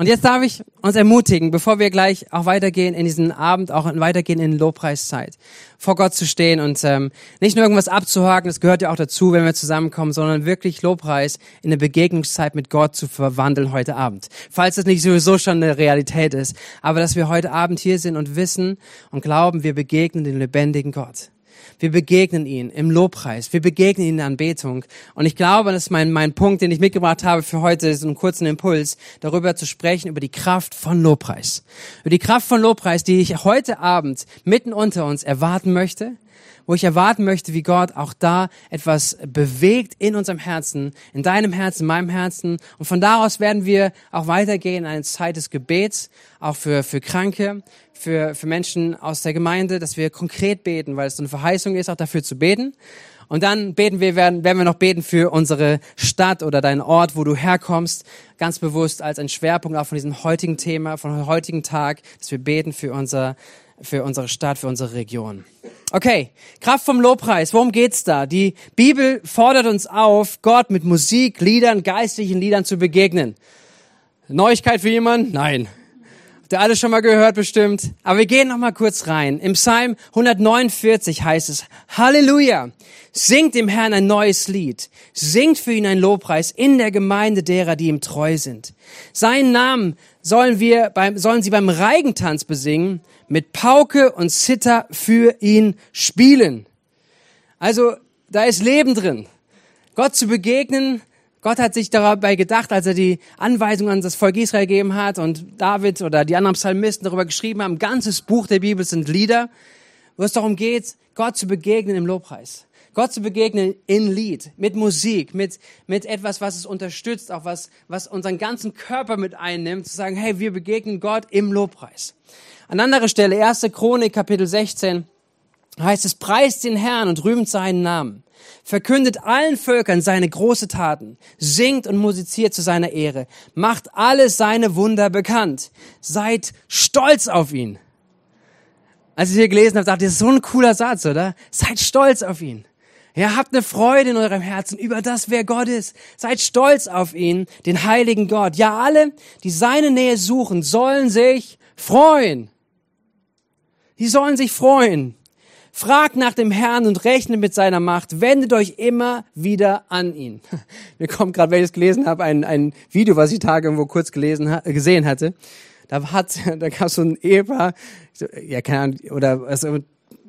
Und jetzt darf ich uns ermutigen, bevor wir gleich auch weitergehen in diesen Abend, auch weitergehen in Lobpreiszeit, vor Gott zu stehen und ähm, nicht nur irgendwas abzuhaken, das gehört ja auch dazu, wenn wir zusammenkommen, sondern wirklich Lobpreis in eine Begegnungszeit mit Gott zu verwandeln heute Abend. Falls das nicht sowieso schon eine Realität ist, aber dass wir heute Abend hier sind und wissen und glauben, wir begegnen den lebendigen Gott. Wir begegnen ihn im Lobpreis. Wir begegnen ihn in der Anbetung. Und ich glaube, das ist mein, mein Punkt, den ich mitgebracht habe für heute, so einen kurzen Impuls, darüber zu sprechen, über die Kraft von Lobpreis. Über die Kraft von Lobpreis, die ich heute Abend mitten unter uns erwarten möchte wo ich erwarten möchte, wie Gott auch da etwas bewegt in unserem Herzen, in deinem Herzen, in meinem Herzen. Und von daraus werden wir auch weitergehen in eine Zeit des Gebets, auch für, für Kranke, für, für Menschen aus der Gemeinde, dass wir konkret beten, weil es so eine Verheißung ist, auch dafür zu beten. Und dann beten wir, werden, werden wir noch beten für unsere Stadt oder deinen Ort, wo du herkommst, ganz bewusst als ein Schwerpunkt auch von diesem heutigen Thema, von heutigen Tag, dass wir beten für unser, für unsere Stadt, für unsere Region. Okay, Kraft vom Lobpreis, worum geht's da? Die Bibel fordert uns auf, Gott mit Musik, Liedern, geistlichen Liedern zu begegnen. Neuigkeit für jemanden? Nein. Habt ihr alles schon mal gehört bestimmt? Aber wir gehen noch mal kurz rein. Im Psalm 149 heißt es, Halleluja, singt dem Herrn ein neues Lied, singt für ihn ein Lobpreis in der Gemeinde derer, die ihm treu sind. Seinen Namen sollen wir beim, sollen sie beim Reigentanz besingen, mit Pauke und Zither für ihn spielen. Also, da ist Leben drin. Gott zu begegnen, Gott hat sich dabei gedacht, als er die Anweisungen an das Volk Israel gegeben hat und David oder die anderen Psalmisten darüber geschrieben haben, ein ganzes Buch der Bibel sind Lieder, wo es darum geht, Gott zu begegnen im Lobpreis. Gott zu begegnen in Lied, mit Musik, mit, mit etwas, was es unterstützt, auch was, was unseren ganzen Körper mit einnimmt, zu sagen, hey, wir begegnen Gott im Lobpreis. An anderer Stelle, 1. Chronik, Kapitel 16, heißt es, preist den Herrn und rühmt seinen Namen. Verkündet allen Völkern seine große Taten, singt und musiziert zu seiner Ehre, macht alle seine Wunder bekannt, seid stolz auf ihn. Als ich hier gelesen habe, dachte ich, das ist so ein cooler Satz, oder? Seid stolz auf ihn. Ja, habt eine Freude in eurem Herzen über das, wer Gott ist. Seid stolz auf ihn, den heiligen Gott. Ja, alle, die seine Nähe suchen, sollen sich freuen. Die sollen sich freuen. Fragt nach dem Herrn und rechnet mit seiner Macht. Wendet euch immer wieder an ihn. Mir kommt gerade, wenn ich es gelesen habe, ein, ein Video, was ich Tage irgendwo kurz gelesen, gesehen hatte. Da hat, da gab es so ein Ehepaar, ja, keine Ahnung, oder also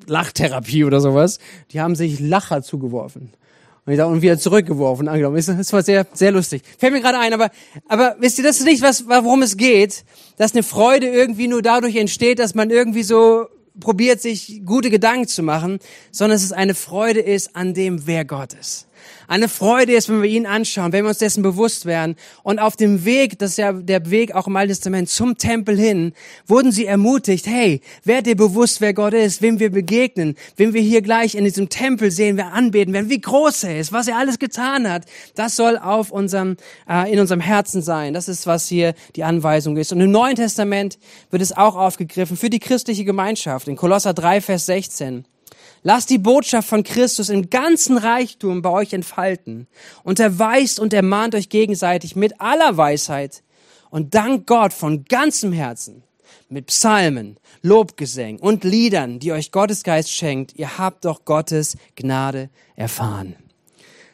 Lachtherapie oder sowas. Die haben sich Lacher zugeworfen. Und, ich dachte, und wieder zurückgeworfen, angenommen. Das war sehr, sehr lustig. Fällt mir gerade ein, aber, aber wisst ihr, das ist nicht, was, worum es geht, dass eine Freude irgendwie nur dadurch entsteht, dass man irgendwie so probiert, sich gute Gedanken zu machen, sondern dass es eine Freude ist an dem, wer Gott ist. Eine Freude ist, wenn wir ihn anschauen, wenn wir uns dessen bewusst werden. Und auf dem Weg, das ist ja der Weg auch im Alten Testament zum Tempel hin, wurden sie ermutigt, hey, werd dir bewusst, wer Gott ist, wem wir begegnen, wem wir hier gleich in diesem Tempel sehen, wir anbeten werden, wie groß er ist, was er alles getan hat. Das soll auf unserem, äh, in unserem Herzen sein. Das ist, was hier die Anweisung ist. Und im Neuen Testament wird es auch aufgegriffen für die christliche Gemeinschaft. In Kolosser 3, Vers 16. Lasst die Botschaft von Christus im ganzen Reichtum bei euch entfalten. Unterweist und ermahnt euch gegenseitig mit aller Weisheit und dankt Gott von ganzem Herzen mit Psalmen, Lobgesängen und Liedern, die euch Gottes Geist schenkt. Ihr habt doch Gottes Gnade erfahren.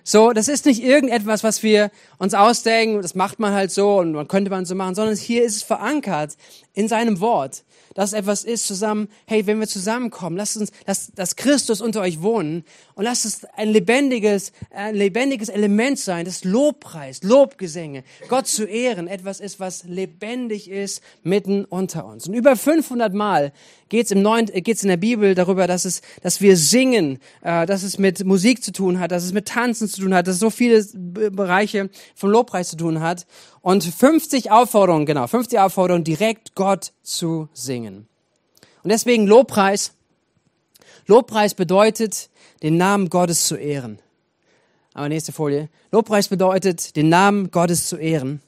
So, das ist nicht irgendetwas, was wir uns ausdenken, das macht man halt so und man könnte man so machen, sondern hier ist es verankert in seinem Wort dass etwas ist zusammen, hey, wenn wir zusammenkommen, lasst uns, dass, dass Christus unter euch wohnen und lasst es ein lebendiges, ein lebendiges Element sein, das Lobpreis, Lobgesänge, Gott zu ehren, etwas ist, was lebendig ist mitten unter uns. Und über 500 Mal geht's im Neuen, geht's in der Bibel darüber, dass es, dass wir singen, äh, dass es mit Musik zu tun hat, dass es mit Tanzen zu tun hat, dass es so viele Bereiche vom Lobpreis zu tun hat und 50 Aufforderungen, genau, 50 Aufforderungen, direkt Gott zu singen. Und deswegen Lobpreis. Lobpreis bedeutet, den Namen Gottes zu ehren. Aber nächste Folie. Lobpreis bedeutet, den Namen Gottes zu ehren.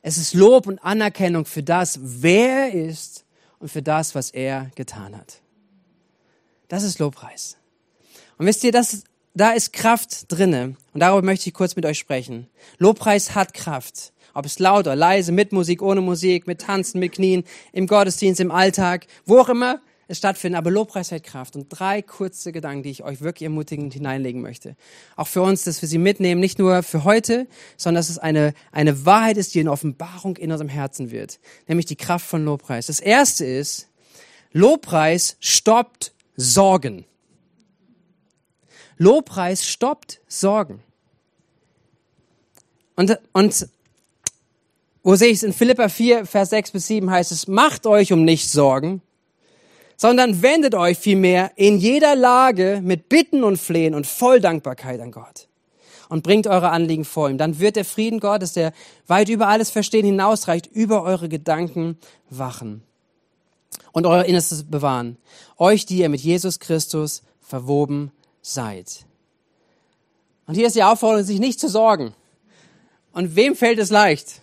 Es ist Lob und Anerkennung für das, wer er ist und für das, was er getan hat. Das ist Lobpreis. Und wisst ihr, das, da ist Kraft drinne. Und darüber möchte ich kurz mit euch sprechen. Lobpreis hat Kraft. Ob es laut oder leise, mit Musik, ohne Musik, mit Tanzen, mit Knien, im Gottesdienst, im Alltag, wo auch immer es stattfindet. Aber Lobpreis hat Kraft. Und drei kurze Gedanken, die ich euch wirklich ermutigend hineinlegen möchte. Auch für uns, dass wir sie mitnehmen, nicht nur für heute, sondern dass es eine, eine Wahrheit ist, die in Offenbarung in unserem Herzen wird. Nämlich die Kraft von Lobpreis. Das erste ist, Lobpreis stoppt Sorgen. Lobpreis stoppt Sorgen. Und, und wo sehe ich es? In Philippa 4, Vers 6 bis 7 heißt es, macht euch um nichts Sorgen, sondern wendet euch vielmehr in jeder Lage mit Bitten und Flehen und voll Dankbarkeit an Gott und bringt eure Anliegen vor ihm. Dann wird der Frieden Gottes, der weit über alles Verstehen hinausreicht, über eure Gedanken wachen und euer Innerstes bewahren. Euch, die ihr mit Jesus Christus verwoben seid. Und hier ist die Aufforderung, sich nicht zu sorgen. Und wem fällt es leicht?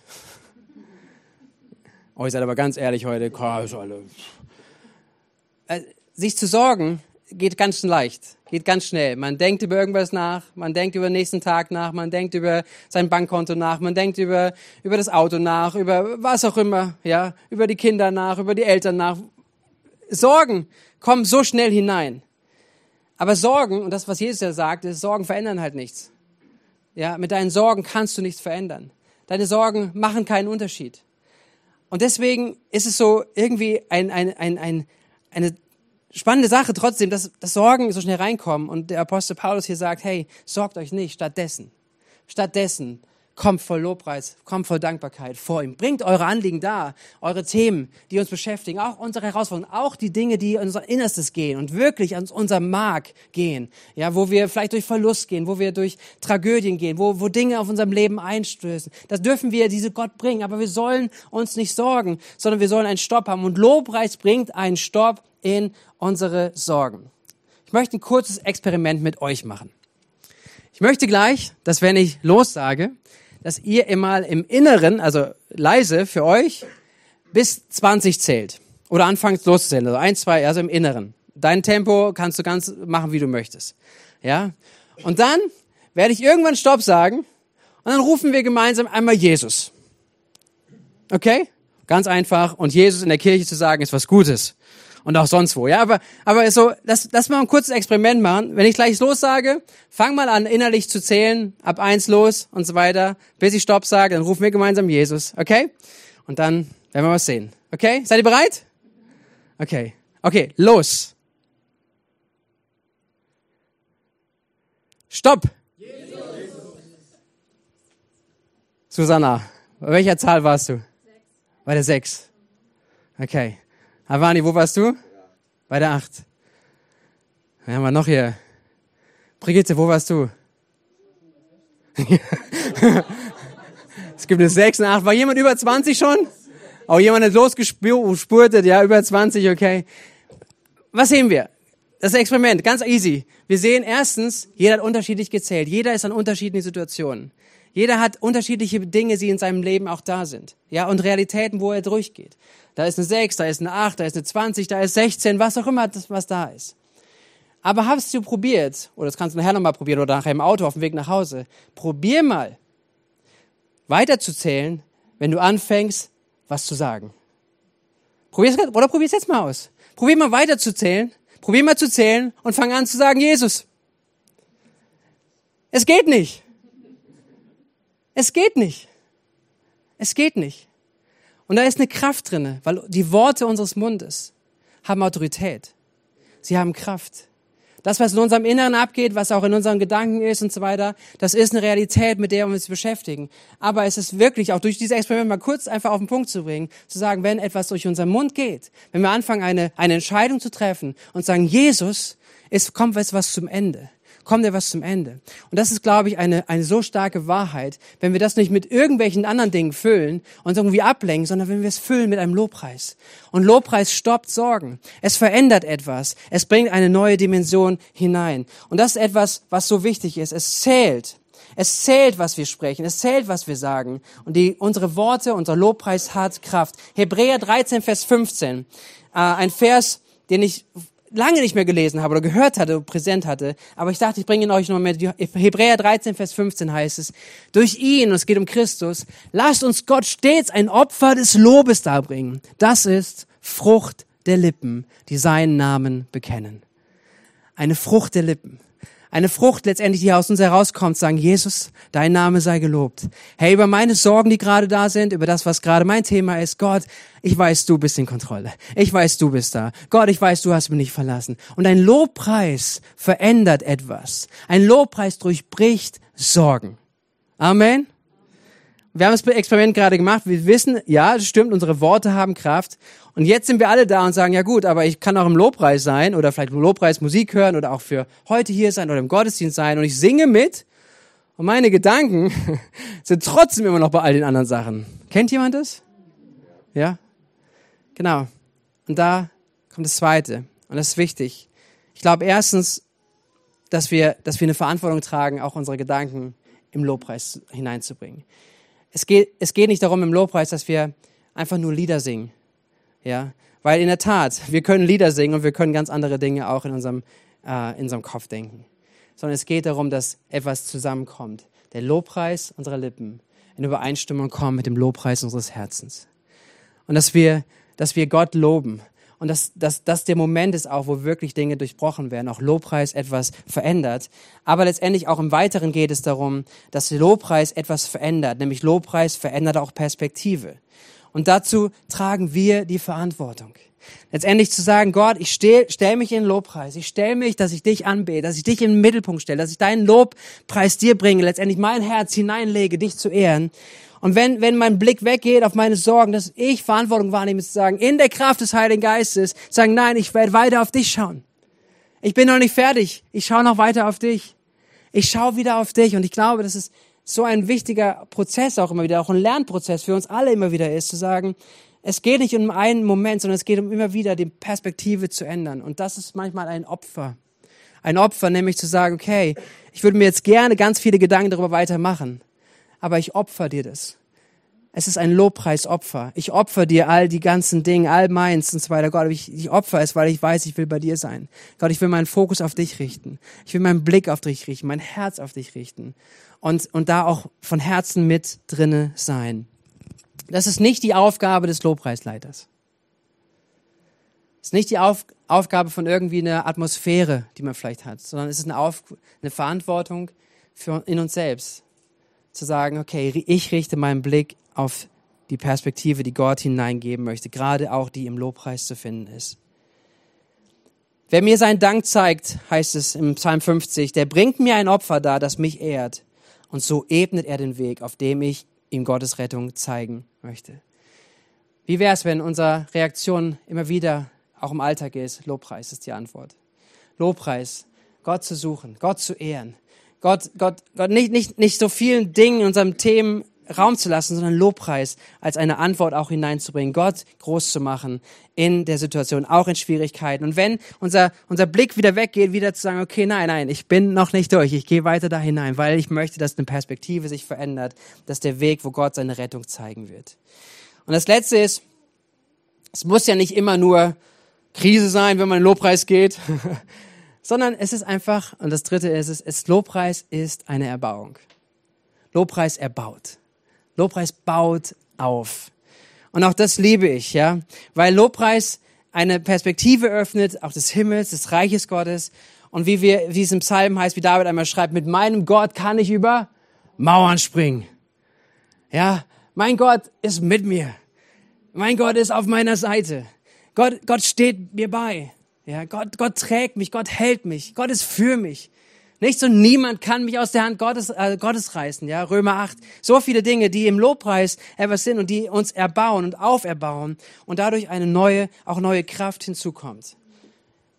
Oh, ihr seid aber ganz ehrlich heute. Äh, sich zu sorgen geht ganz leicht, geht ganz schnell. Man denkt über irgendwas nach, man denkt über den nächsten Tag nach, man denkt über sein Bankkonto nach, man denkt über, über das Auto nach, über was auch immer, ja, über die Kinder nach, über die Eltern nach. Sorgen kommen so schnell hinein. Aber Sorgen, und das, was Jesus ja sagt, ist, Sorgen verändern halt nichts. Ja, mit deinen Sorgen kannst du nichts verändern. Deine Sorgen machen keinen Unterschied. Und deswegen ist es so irgendwie ein, ein, ein, ein, eine spannende Sache trotzdem, dass, dass Sorgen so schnell reinkommen. Und der Apostel Paulus hier sagt, hey, sorgt euch nicht, stattdessen. Stattdessen Kommt voll Lobpreis, kommt voll Dankbarkeit vor ihm. Bringt eure Anliegen da, eure Themen, die uns beschäftigen, auch unsere Herausforderungen, auch die Dinge, die in unser Innerstes gehen und wirklich an unser Mark gehen. Ja, wo wir vielleicht durch Verlust gehen, wo wir durch Tragödien gehen, wo, wo Dinge auf unserem Leben einstößen. Das dürfen wir diese Gott bringen, aber wir sollen uns nicht sorgen, sondern wir sollen einen Stopp haben. Und Lobpreis bringt einen Stopp in unsere Sorgen. Ich möchte ein kurzes Experiment mit euch machen. Ich möchte gleich, dass wenn ich lossage, dass ihr immer im Inneren, also leise für euch, bis 20 zählt. Oder anfangt loszuzählen. Also eins, zwei, also im Inneren. Dein Tempo kannst du ganz machen, wie du möchtest. Ja? Und dann werde ich irgendwann Stopp sagen und dann rufen wir gemeinsam einmal Jesus. Okay? Ganz einfach. Und Jesus in der Kirche zu sagen, ist was Gutes und auch sonst wo. Ja, aber, aber so, lass, lass mal ein kurzes Experiment machen. Wenn ich gleich los sage, fang mal an, innerlich zu zählen, ab eins los und so weiter, bis ich Stopp sage, dann rufen wir gemeinsam Jesus, okay? Und dann werden wir was sehen. Okay? Seid ihr bereit? Okay. Okay, los. Stopp. Jesus. Susanna, bei welcher Zahl warst du? Sechs. Bei der sechs. Okay. Avani, wo warst du? Bei der acht. Wen haben wir noch hier? Brigitte, wo warst du? es gibt eine sechs, eine acht. War jemand über 20 schon? Auch jemand hat losgespurtet, ja, über 20, okay. Was sehen wir? Das Experiment, ganz easy. Wir sehen erstens, jeder hat unterschiedlich gezählt. Jeder ist an unterschiedlichen Situationen. Jeder hat unterschiedliche Dinge, die in seinem Leben auch da sind. Ja, und Realitäten, wo er durchgeht. Da ist eine 6, da ist eine 8, da ist eine 20, da ist 16, was auch immer, was da ist. Aber hast du probiert, oder das kannst du nachher nochmal probieren oder nachher im Auto auf dem Weg nach Hause, probier mal weiterzuzählen, wenn du anfängst, was zu sagen. Probier's, oder probier es jetzt mal aus. Probier mal weiterzuzählen, probier mal zu zählen und fang an zu sagen, Jesus. Es geht nicht. Es geht nicht. Es geht nicht. Und da ist eine Kraft drinne, weil die Worte unseres Mundes haben Autorität. Sie haben Kraft. Das, was in unserem Inneren abgeht, was auch in unseren Gedanken ist und so weiter, das ist eine Realität, mit der wir uns beschäftigen. Aber es ist wirklich auch durch dieses Experiment mal kurz einfach auf den Punkt zu bringen, zu sagen, wenn etwas durch unseren Mund geht, wenn wir anfangen, eine, eine Entscheidung zu treffen und sagen, Jesus, es kommt was zum Ende kommt ja was zum Ende. Und das ist, glaube ich, eine, eine so starke Wahrheit, wenn wir das nicht mit irgendwelchen anderen Dingen füllen und irgendwie ablenken, sondern wenn wir es füllen mit einem Lobpreis. Und Lobpreis stoppt Sorgen. Es verändert etwas. Es bringt eine neue Dimension hinein. Und das ist etwas, was so wichtig ist. Es zählt. Es zählt, was wir sprechen. Es zählt, was wir sagen. Und die, unsere Worte, unser Lobpreis hat Kraft. Hebräer 13, Vers 15. Äh, ein Vers, den ich lange nicht mehr gelesen habe oder gehört hatte, präsent hatte. Aber ich dachte, ich bringe ihn euch noch mit. Hebräer 13, Vers 15 heißt es, durch ihn, und es geht um Christus, lasst uns Gott stets ein Opfer des Lobes darbringen. Das ist Frucht der Lippen, die seinen Namen bekennen. Eine Frucht der Lippen. Eine Frucht letztendlich, die aus uns herauskommt, sagen, Jesus, dein Name sei gelobt. Hey, über meine Sorgen, die gerade da sind, über das, was gerade mein Thema ist, Gott, ich weiß, du bist in Kontrolle. Ich weiß, du bist da. Gott, ich weiß, du hast mich nicht verlassen. Und ein Lobpreis verändert etwas. Ein Lobpreis durchbricht Sorgen. Amen. Wir haben das Experiment gerade gemacht. Wir wissen, ja, es stimmt, unsere Worte haben Kraft. Und jetzt sind wir alle da und sagen, ja gut, aber ich kann auch im Lobpreis sein oder vielleicht im Lobpreis Musik hören oder auch für heute hier sein oder im Gottesdienst sein und ich singe mit und meine Gedanken sind trotzdem immer noch bei all den anderen Sachen. Kennt jemand das? Ja? Genau. Und da kommt das Zweite. Und das ist wichtig. Ich glaube erstens, dass wir, dass wir eine Verantwortung tragen, auch unsere Gedanken im Lobpreis hineinzubringen. Es geht, es geht nicht darum im Lobpreis, dass wir einfach nur Lieder singen. Ja, weil in der Tat, wir können Lieder singen und wir können ganz andere Dinge auch in unserem, äh, in unserem Kopf denken. Sondern es geht darum, dass etwas zusammenkommt. Der Lobpreis unserer Lippen in Übereinstimmung kommt mit dem Lobpreis unseres Herzens. Und dass wir, dass wir Gott loben. Und dass, dass dass der Moment ist auch, wo wirklich Dinge durchbrochen werden, auch Lobpreis etwas verändert. Aber letztendlich auch im Weiteren geht es darum, dass Lobpreis etwas verändert. Nämlich Lobpreis verändert auch Perspektive. Und dazu tragen wir die Verantwortung. Letztendlich zu sagen, Gott, ich stelle stell mich in Lobpreis. Ich stelle mich, dass ich dich anbete, dass ich dich in den Mittelpunkt stelle, dass ich deinen Lobpreis dir bringe, letztendlich mein Herz hineinlege, dich zu ehren. Und wenn, wenn mein Blick weggeht auf meine Sorgen, dass ich Verantwortung wahrnehme, zu sagen, in der Kraft des Heiligen Geistes, sagen, nein, ich werde weiter auf dich schauen. Ich bin noch nicht fertig. Ich schaue noch weiter auf dich. Ich schaue wieder auf dich. Und ich glaube, das ist so ein wichtiger Prozess auch immer wieder, auch ein Lernprozess für uns alle immer wieder ist, zu sagen, es geht nicht um einen Moment, sondern es geht um immer wieder die Perspektive zu ändern. Und das ist manchmal ein Opfer. Ein Opfer, nämlich zu sagen, okay, ich würde mir jetzt gerne ganz viele Gedanken darüber weitermachen, aber ich opfer dir das. Es ist ein Lobpreisopfer. Ich opfer dir all die ganzen Dinge, all meins und so weiter. Gott, ich, ich opfer es, weil ich weiß, ich will bei dir sein. Gott, ich will meinen Fokus auf dich richten. Ich will meinen Blick auf dich richten, mein Herz auf dich richten und, und da auch von Herzen mit drinne sein. Das ist nicht die Aufgabe des Lobpreisleiters. Das ist nicht die Auf, Aufgabe von irgendwie einer Atmosphäre, die man vielleicht hat, sondern es ist eine, Auf, eine Verantwortung für in uns selbst. Zu sagen, okay, ich richte meinen Blick auf die Perspektive, die Gott hineingeben möchte, gerade auch die im Lobpreis zu finden ist. Wer mir seinen Dank zeigt, heißt es im Psalm 50, der bringt mir ein Opfer dar, das mich ehrt. Und so ebnet er den Weg, auf dem ich ihm Gottes Rettung zeigen möchte. Wie wäre es, wenn unsere Reaktion immer wieder auch im Alltag ist? Lobpreis ist die Antwort. Lobpreis, Gott zu suchen, Gott zu ehren, Gott, Gott, Gott nicht, nicht, nicht so vielen Dingen in unserem Themen Raum zu lassen, sondern Lobpreis als eine Antwort auch hineinzubringen, Gott groß zu machen in der Situation, auch in Schwierigkeiten. Und wenn unser, unser Blick wieder weggeht, wieder zu sagen, okay, nein, nein, ich bin noch nicht durch, ich gehe weiter da hinein, weil ich möchte, dass eine Perspektive sich verändert, dass der Weg, wo Gott seine Rettung zeigen wird. Und das Letzte ist, es muss ja nicht immer nur Krise sein, wenn man in Lobpreis geht, sondern es ist einfach, und das Dritte ist es, es Lobpreis ist eine Erbauung. Lobpreis erbaut. Lobpreis baut auf. Und auch das liebe ich, ja, weil Lobpreis eine Perspektive öffnet, auch des Himmels, des Reiches Gottes. Und wie wir, wie es im Psalm heißt, wie David einmal schreibt, mit meinem Gott kann ich über Mauern springen. Ja, mein Gott ist mit mir. Mein Gott ist auf meiner Seite. Gott, Gott steht mir bei. Ja, Gott, Gott trägt mich, Gott hält mich, Gott ist für mich. Nichts und niemand kann mich aus der Hand Gottes, äh, Gottes reißen. Ja, Römer 8. So viele Dinge, die im Lobpreis etwas sind und die uns erbauen und auferbauen und dadurch eine neue, auch neue Kraft hinzukommt.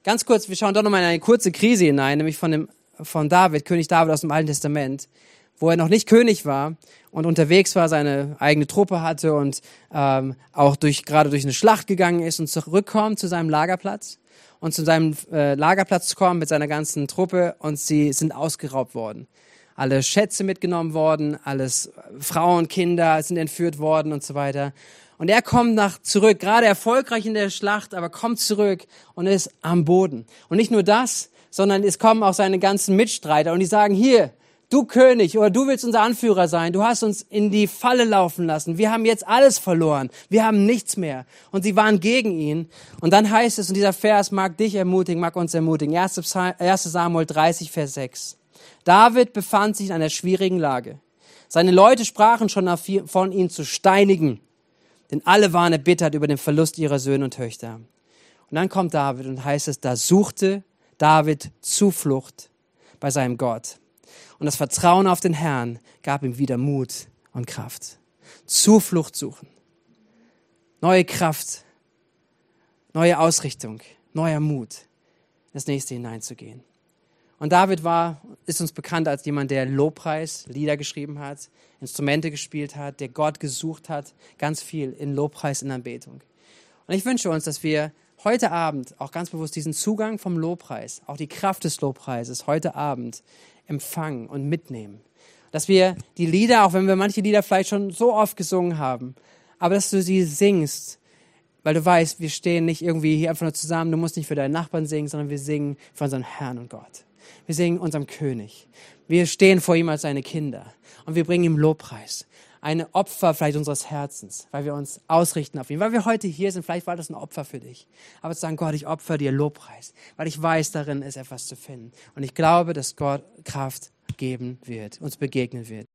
Ganz kurz, wir schauen doch nochmal in eine kurze Krise hinein, nämlich von dem, von David, König David aus dem Alten Testament, wo er noch nicht König war und unterwegs war, seine eigene Truppe hatte und ähm, auch durch, gerade durch eine Schlacht gegangen ist und zurückkommt zu seinem Lagerplatz und zu seinem äh, Lagerplatz zu kommen mit seiner ganzen Truppe und sie sind ausgeraubt worden. Alle Schätze mitgenommen worden, alles Frauen, Kinder sind entführt worden und so weiter. Und er kommt nach zurück, gerade erfolgreich in der Schlacht, aber kommt zurück und ist am Boden. Und nicht nur das, sondern es kommen auch seine ganzen Mitstreiter und die sagen, hier, du König oder du willst unser Anführer sein, du hast uns in die Falle laufen lassen, wir haben jetzt alles verloren, wir haben nichts mehr. Und sie waren gegen ihn. Und dann heißt es, und dieser Vers mag dich ermutigen, mag uns ermutigen, 1 Samuel 30, Vers 6. David befand sich in einer schwierigen Lage. Seine Leute sprachen schon von ihm zu steinigen, denn alle waren erbittert über den Verlust ihrer Söhne und Töchter. Und dann kommt David und heißt es, da suchte David Zuflucht bei seinem Gott. Und das Vertrauen auf den Herrn gab ihm wieder Mut und Kraft. Zuflucht suchen. Neue Kraft, neue Ausrichtung, neuer Mut, das nächste hineinzugehen. Und David war, ist uns bekannt als jemand, der Lobpreis, Lieder geschrieben hat, Instrumente gespielt hat, der Gott gesucht hat, ganz viel in Lobpreis, in Anbetung. Und ich wünsche uns, dass wir heute Abend auch ganz bewusst diesen Zugang vom Lobpreis, auch die Kraft des Lobpreises heute Abend empfangen und mitnehmen. Dass wir die Lieder, auch wenn wir manche Lieder vielleicht schon so oft gesungen haben, aber dass du sie singst, weil du weißt, wir stehen nicht irgendwie hier einfach nur zusammen, du musst nicht für deinen Nachbarn singen, sondern wir singen für unseren Herrn und Gott. Wir singen unserem König. Wir stehen vor ihm als seine Kinder und wir bringen ihm Lobpreis. Eine Opfer vielleicht unseres Herzens, weil wir uns ausrichten auf ihn. Weil wir heute hier sind, vielleicht war das ein Opfer für dich. Aber zu sagen, Gott, ich opfer dir Lobpreis, weil ich weiß, darin ist etwas zu finden. Und ich glaube, dass Gott Kraft geben wird, uns begegnen wird.